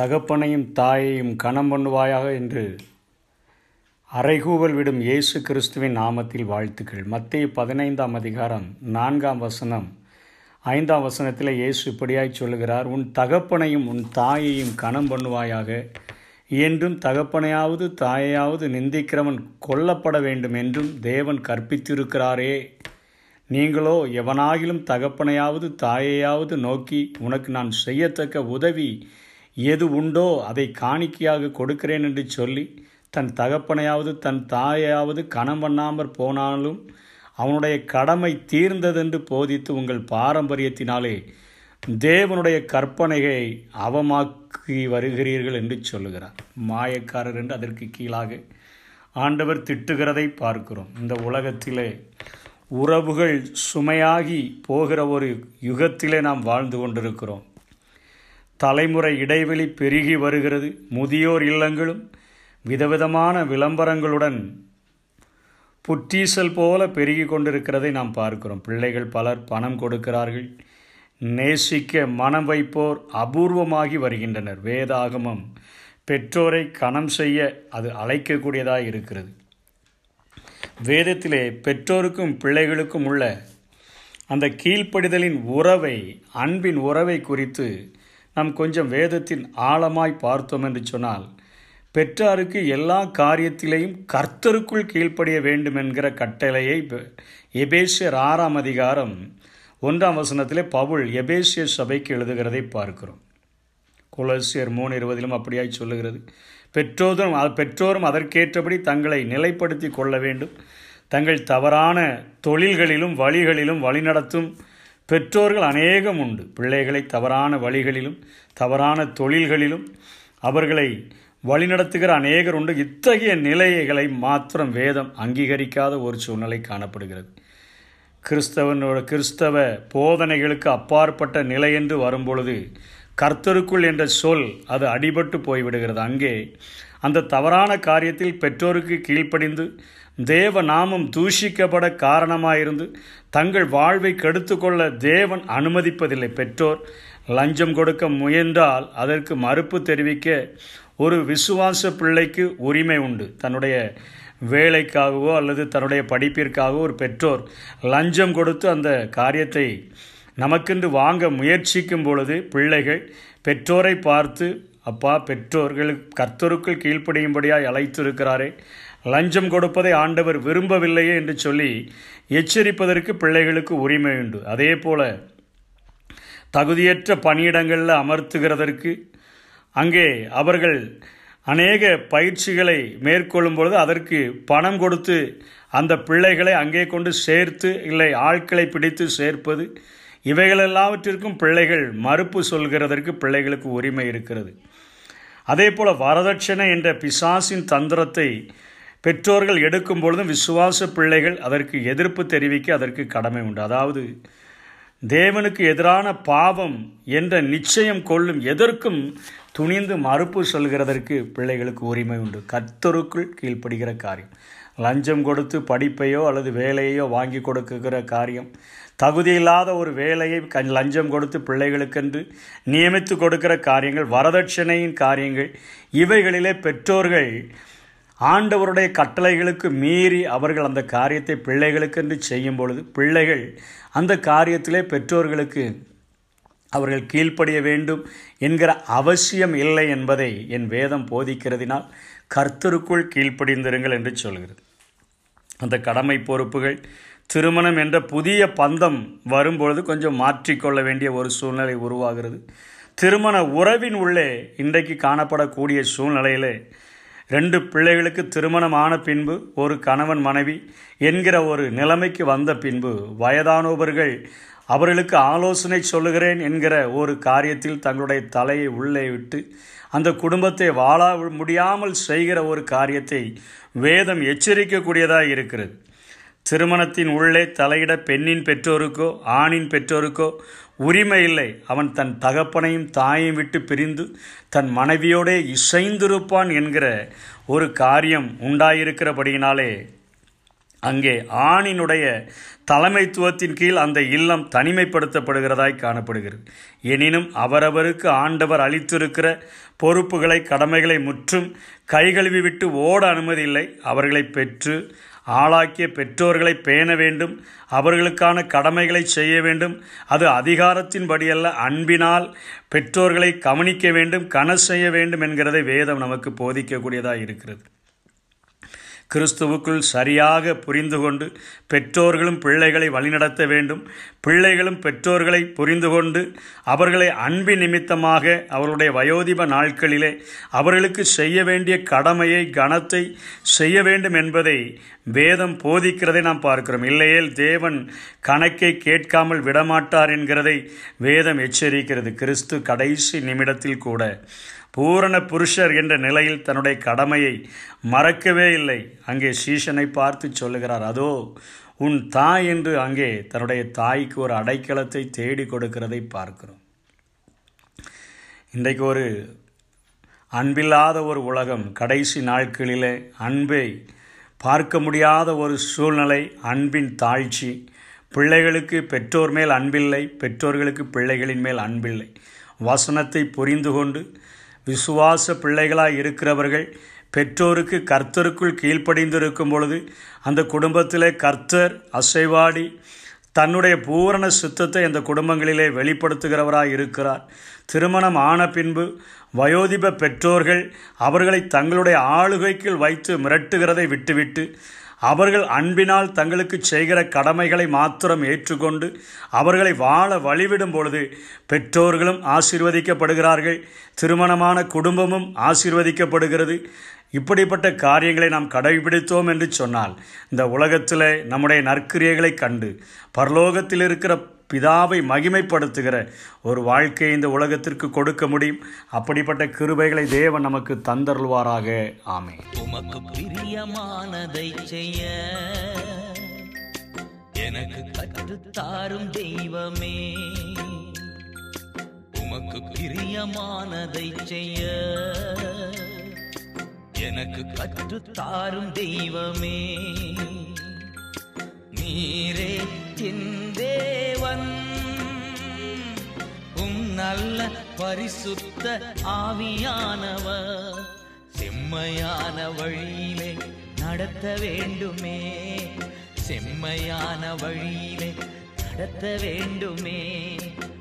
தகப்பனையும் தாயையும் கணம் பண்ணுவாயாக என்று அறைகூவல் விடும் இயேசு கிறிஸ்துவின் நாமத்தில் வாழ்த்துக்கள். மத்திய பதினைந்தாம் அதிகாரம் நான்காம் வசனம். ஐந்தாம் வசனத்தில் இயேசு இப்படியாய் சொல்லுகிறார் உன் தகப்பனையும் உன் தாயையும் கணம் பண்ணுவாயாக. என்றும் தகப்பனையாவது தாயையாவது நிந்திக்கிறவன் கொல்லப்பட வேண்டும் என்றும் தேவன் கற்பித்திருக்கிறாரே. நீங்களோ எவனாகிலும் தகப்பனையாவது தாயையாவது நோக்கி உனக்கு நான் செய்யத்தக்க உதவி எது உண்டோ அதை காணிக்கையாக கொடுக்கிறேன் என்று சொல்லி தன் தகப்பனையாவது தன் தாயையாவது கணம் பண்ணாமற் போனாலும் அவனுடைய கடமை தீர்ந்ததென்று போதித்து உங்கள் பாரம்பரியத்தினாலே தேவனுடைய கற்பனையை அவமாக்கி வருகிறீர்கள் என்று சொல்லுகிறார். மாயக்காரர் என்று அதற்கு கீழாக ஆண்டவர் திட்டுகிறதை பார்க்கிறோம். இந்த உலகத்திலே உறவுகள் சுமையாகி போகிற ஒரு யுகத்திலே நாம் வாழ்ந்து கொண்டிருக்கிறோம். தலைமுறை இடைவெளி பெருகி வருகிறது. முதியோர் இல்லங்களும் விதவிதமான விளம்பரங்களுடன் புற்றீசல் போல பெருகி கொண்டிருக்கிறதை நாம் பார்க்கிறோம். பிள்ளைகள் பலர் பணம் கொடுக்கிறார்கள். நேசிக்க மனம் வைப்போர் அபூர்வமாகி வருகின்றனர். வேதாகமம் பெற்றோரை கணம் செய்ய அது அழைக்கக்கூடியதாக இருக்கிறது. வேதத்திலே பெற்றோருக்கும் பிள்ளைகளுக்கும் உள்ள அந்த கீழ்ப்படிதலின் உறவை அன்பின் உறவை குறித்து நாம் கொஞ்சம் வேதத்தின் ஆழமாய் பார்த்தோம் என்று சொன்னால் பெற்றாருக்கு எல்லா காரியத்திலேயும் கர்த்தருக்குள் கீழ்ப்படிய வேண்டும் என்கிற கட்டளையை எபேசியர் ஆறாம் அதிகாரம் ஒன்றாம் வசனத்திலே பவுல் எபேசிய சபைக்கு எழுதுகிறதை பார்க்கிறோம். குலசியர் மூணு இருபதிலும் அப்படியாய் சொல்லுகிறது. பெற்றோரும் பெற்றோரும் அதற்கேற்றபடி தங்களை நிலைப்படுத்தி கொள்ள வேண்டும். தங்கள் தவறான தொழில்களிலும் வழிகளிலும் வழிநடத்தும். பெற்றோர்கள் அநேகம் உண்டு. பிள்ளைகளை தவறான வழிகளிலும் தவறான தொழில்களிலும் அவர்களை வழிநடத்துகிற அநேகர் உண்டு. இத்தகைய நிலைகளை மாத்திரம் வேதம் அங்கீகரிக்காத ஒரு சூழ்நிலை காணப்படுகிறது. கிறிஸ்தவனோட கிறிஸ்தவ போதனைகளுக்கு அப்பாற்பட்ட நிலை என்று வரும்பொழுது கர்த்தருக்குள் என்ற சொல் அது அடிபட்டு போய்விடுகிறது. அங்கே அந்த தவறான காரியத்தில் பெற்றோருக்கு கீழ்ப்படிந்து தேவ நாமம் தூஷிக்கப்பட காரணமாயிருந்து தங்கள் வாழ்வை கெடுத்துக்கொள்ள தேவன் அனுமதிப்பதில்லை. பெற்றோர் லஞ்சம் கொடுக்க முயன்றால் அதற்கு மறுப்பு தெரிவிக்க ஒரு விசுவாச பிள்ளைக்கு உரிமை உண்டு. தன்னுடைய வேலைக்காகவோ அல்லது தன்னுடைய படிப்பிற்காகவோ ஒரு பெற்றோர் லஞ்சம் கொடுத்து அந்த காரியத்தை நமக்கென்று வாங்க முயற்சிக்கும் பொழுது பிள்ளைகள் பெற்றோரை பார்த்து அப்பா பெற்றோர்கள் கர்த்தருக்குள் கீழ்ப்படியும்படியாய் அழைத்திருக்கிறாரே. லஞ்சம் கொடுப்பதை ஆண்டவர் விரும்பவில்லையே என்று சொல்லி எச்சரிப்பதற்கு பிள்ளைகளுக்கு உரிமை உண்டு. அதே போல தகுதியற்ற பணியிடங்களில் அமர்த்துகிறதற்கு அங்கே அவர்கள் அநேக பயிற்சிகளை மேற்கொள்ளும் பொழுது அதற்கு பணம் கொடுத்து அந்த பிள்ளைகளை அங்கே கொண்டு சேர்த்து இல்லை ஆட்களை பிடித்து சேர்ப்பது. இவைகள் எல்லாவற்றிற்கும் பிள்ளைகள் மறுப்பு சொல்கிறதற்கு பிள்ளைகளுக்கு உரிமை இருக்கிறது. அதே போல் வரதட்சணை என்ற பிசாசின் தந்திரத்தை பெற்றோர்கள் எடுக்கும் பொழுதும் விசுவாச பிள்ளைகள் அதற்கு எதிர்ப்பு தெரிவிக்க அதற்கு கடமை உண்டு. அதாவது தேவனுக்கு எதிரான பாவம் என்ற நிச்சயம் கொள்ளும் எதற்கும் துணிந்து மறுப்பு சொல்கிறதற்கு பிள்ளைகளுக்கு உரிமை உண்டு. கத்தருக்குள் கீழ்ப்படுகிற காரியம். லஞ்சம் கொடுத்து படிப்பையோ அல்லது வேலையோ வாங்கி கொடுக்குகிற காரியம். தகுதியில்லாத ஒரு வேலையை க லஞ்சம் கொடுத்து பிள்ளைகளுக்கென்று நியமித்து கொடுக்கிற காரியங்கள் வரதட்சணையின் காரியங்கள் இவைகளிலே பெற்றோர்கள் ஆண்டவருடைய கட்டளைகளுக்கு மீறி அவர்கள் அந்த காரியத்தை பிள்ளைகளுக்கென்று செய்யும் பொழுது பிள்ளைகள் அந்த காரியத்திலே பெற்றோர்களுக்கு அவர்கள் கீழ்ப்படிய வேண்டும் என்கிற அவசியம் இல்லை என்பதை என் வேதம் போதிக்கிறதினால் கர்த்தருக்குள் கீழ்ப்படிந்திருங்கள் என்று சொல்கிறது. அந்த கடமை பொறுப்புகள் திருமணம் என்ற புதிய பந்தம் வரும்பொழுது கொஞ்சம் மாற்றிக்கொள்ள வேண்டிய ஒரு சூழ்நிலை உருவாகிறது. திருமண உறவின் உள்ளே இன்றைக்கு காணப்படக்கூடிய சூழ்நிலையிலே ரெண்டு பிள்ளைகளுக்கு திருமணம் ஆன பின்பு ஒரு கணவன் மனைவி என்கிற ஒரு நிலைமைக்கு வந்த பின்பு வயதானவர்கள் அவர்களுக்கு ஆலோசனை சொல்லுகிறேன் என்கிற ஒரு காரியத்தில் தங்களுடைய தலையை உள்ளே விட்டு அந்த குடும்பத்தை வாழ முடியாமல் செய்கிற ஒரு காரியத்தை வேதம் எச்சரிக்கக்கூடியதாக இருக்கிறது. திருமணத்தின் உள்ளே தலையிட பெண்ணின் பெற்றோருக்கோ ஆணின் பெற்றோருக்கோ உரிமை இல்லை. அவன் தன் தகப்பனையும் தாயையும் விட்டு பிரிந்து தன் மனைவியோடே இசைந்திருப்பான் என்கிற ஒரு காரியம் உண்டாயிருக்கிறபடியினாலே அங்கே ஆணினுடைய தலைமைத்துவத்தின் கீழ் அந்த இல்லம் தனிமைப்படுத்தப்படுகிறதாய் காணப்படுகிறது. எனினும் அவரவருக்கு ஆண்டவர் அளித்திருக்கிற பொறுப்புகளை கடமைகளை முற்றும் கைகழுவி விட்டு ஓட அனுமதி இல்லை. அவர்களை பெற்று ஆளாக்கிய பெற்றோர்களை பேண வேண்டும். அவர்களுக்கான கடமைகளை செய்ய வேண்டும். அது அதிகாரத்தின்படியல்ல. அன்பினால் பெற்றோர்களை கவனிக்க வேண்டும் கன செய்ய வேண்டும் என்கிறதை வேதம் நமக்கு போதிக்கக்கூடியதாக இருக்கிறது. கிறிஸ்துவுக்குள் சரியாக புரிந்து கொண்டு பெற்றோர்களும் பிள்ளைகளை வழிநடத்த வேண்டும். பிள்ளைகளும் பெற்றோர்களை புரிந்து கொண்டு அவர்களை அன்பின் நிமித்தமாக அவருடைய வயோதிப நாட்களிலே அவர்களுக்கு செய்ய வேண்டிய கடமையை கனத்தை செய்ய வேண்டும் என்பதை வேதம் போதிக்கிறதை நாம் பார்க்கிறோம். இல்லையேல் தேவன் கணக்கை கேட்காமல் விடமாட்டார் என்கிறதை வேதம் எச்சரிக்கிறது. கிறிஸ்து கடைசி நிமிடத்தில் கூட பூரண புருஷர் என்ற நிலையில் தன்னுடைய கடமையை மறக்கவே இல்லை. அங்கே சீஷனை பார்த்து சொல்லுகிறார் அதோ உன் தாய் என்று அங்கே தன்னுடைய தாய்க்கு ஒரு அடைக்கலத்தை தேடி கொடுக்கிறதை பார்க்கிறோம். இன்றைக்கு ஒரு அன்பில்லாத ஒரு உலகம் கடைசி நாட்களிலே அன்பை பார்க்க முடியாத ஒரு சூழ்நிலை அன்பின் தாழ்ச்சி. பிள்ளைகளுக்கு பெற்றோர் மேல் அன்பில்லை பெற்றோர்களுக்கு பிள்ளைகளின் மேல் அன்பில்லை. வசனத்தை புரிந்து கொண்டு விசுவாச பிள்ளைகளாக இருக்கிறவர்கள் பெற்றோருக்கு கர்த்தருக்குள் கீழ்ப்படிந்திருக்கும் பொழுது அந்த குடும்பத்திலே கர்த்தர் அசைவாடி தன்னுடைய பூரண சித்தத்தை அந்த குடும்பங்களிலே வெளிப்படுத்துகிறவராக இருக்கிறார். திருமணம் ஆன பின்பு வயோதிப பெற்றோர்கள் அவர்களை தங்களுடைய ஆளுகைக்குள் வைத்து மிரட்டுகிறதை விட்டுவிட்டு அவர்கள் அன்பினால் தங்களுக்கு செய்கிற கடமைகளை மாத்திரம் ஏற்றுக்கொண்டு அவர்களை வாழ வழிவிடும் பொழுது பெற்றோர்களும் ஆசீர்வதிக்கப்படுகிறார்கள். திருமணமான குடும்பமும் ஆசீர்வதிக்கப்படுகிறது. இப்படிப்பட்ட காரியங்களை நாம் கடைபிடித்தோம் என்று சொன்னால் இந்த உலகத்தில் நம்முடைய நற்கிரியைகளை கண்டு பரலோகத்தில் இருக்கிற பிதாவை மகிமைப்படுத்துகிற ஒரு வாழ்க்கையை இந்த உலகத்திற்கு கொடுக்க முடியும். அப்படிப்பட்ட கிருபைகளை தேவன் நமக்கு தந்தருள்வாராக. ஆமே உமக்கு பிரியமானதை செய்ய எனக்கு கற்றுத்தாரும் தெய்வமே. உமக்கு பிரியமானதை செய்ய எனக்கு கற்றுத்தாரும் தெய்வமே. நீரே என் தேவன். உம் நல்ல பரிசுத்த ஆவியானவர் செம்மையான வழியிலே நடத்த வேண்டுமே. செம்மையான வழியிலே நடத்த வேண்டுமே.